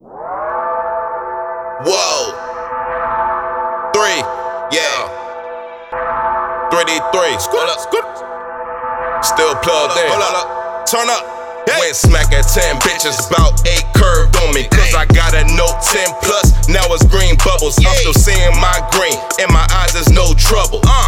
Whoa. Three. Yeah. 3D3. Still plugged in. Turn up. Went smack at 10 bitches, about 8 curved on me. Cause I got a note 10 plus, now it's green bubbles. I'm still seeing my green, in my eyes there's no trouble. Uh.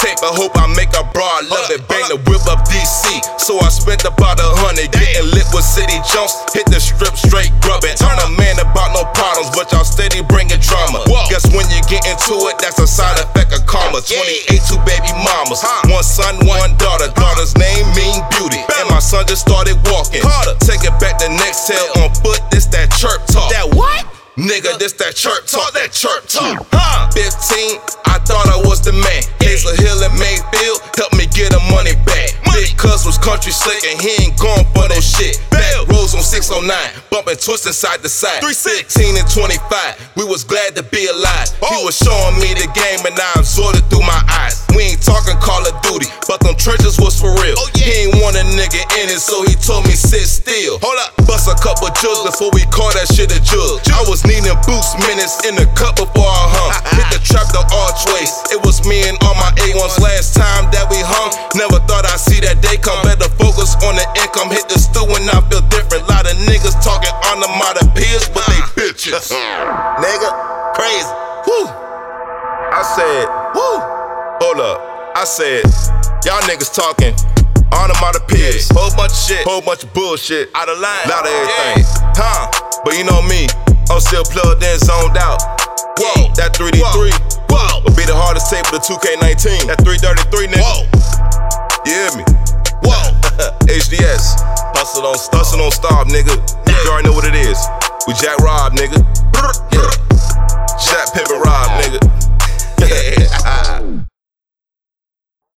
Tape, I hope I make a broad love it. Bang the whip up DC, so I spent about a hundred. Getting lit with City Jones, hit the strip straight grubbing. I'm a man about no problems, but y'all steady bringing drama. Guess when you get into it, that's a side effect of karma. 28, two baby mamas, one son, one daughter. Uh-huh. Daughter's name mean beauty, and my son just started walking. Take it back the next tail on foot, this that chirp talk. That what? Nigga, this that chirp talk, that chirp talk. Huh? 15, I thought I was the man. And Mayfield helped me get the money back. Big cuz was country slick and he ain't gone for no shit. Back roads on 609, bumping twisting side to side. 16 and 25, we was glad to be alive. He oh. was showing me the game and I absorbed it through my eyes. We ain't talking Call of Duty, but them trenches was for real. Oh, he ain't want a nigga in it, so he told me sit still. Hold up, bust a couple jugs before we call that shit a jug. I was needing boost minutes in the cup before I hung. Hit the trap the archways. It was me and A1s last time that we hung. Never thought I'd see that day come. Better focus on the income. Hit the stew and I feel different. Lot of niggas talking onomatopoeias, but they bitches. Nigga, crazy. Woo. I said, woo. Hold up. I said, y'all niggas talking onomatopoeias. Whole bunch of shit. Whole bunch of bullshit. Out of line. Lot of everything. Huh? But you know me. I'm still plugged in, zoned out. Whoa. That 3D3. Whoa. The tape of the 2K19. That 333, nigga. Whoa. You hear me? Whoa. HDS. Hustle on stop. Hustle on stop, nigga. You already know what it is. We Jack Rob, nigga.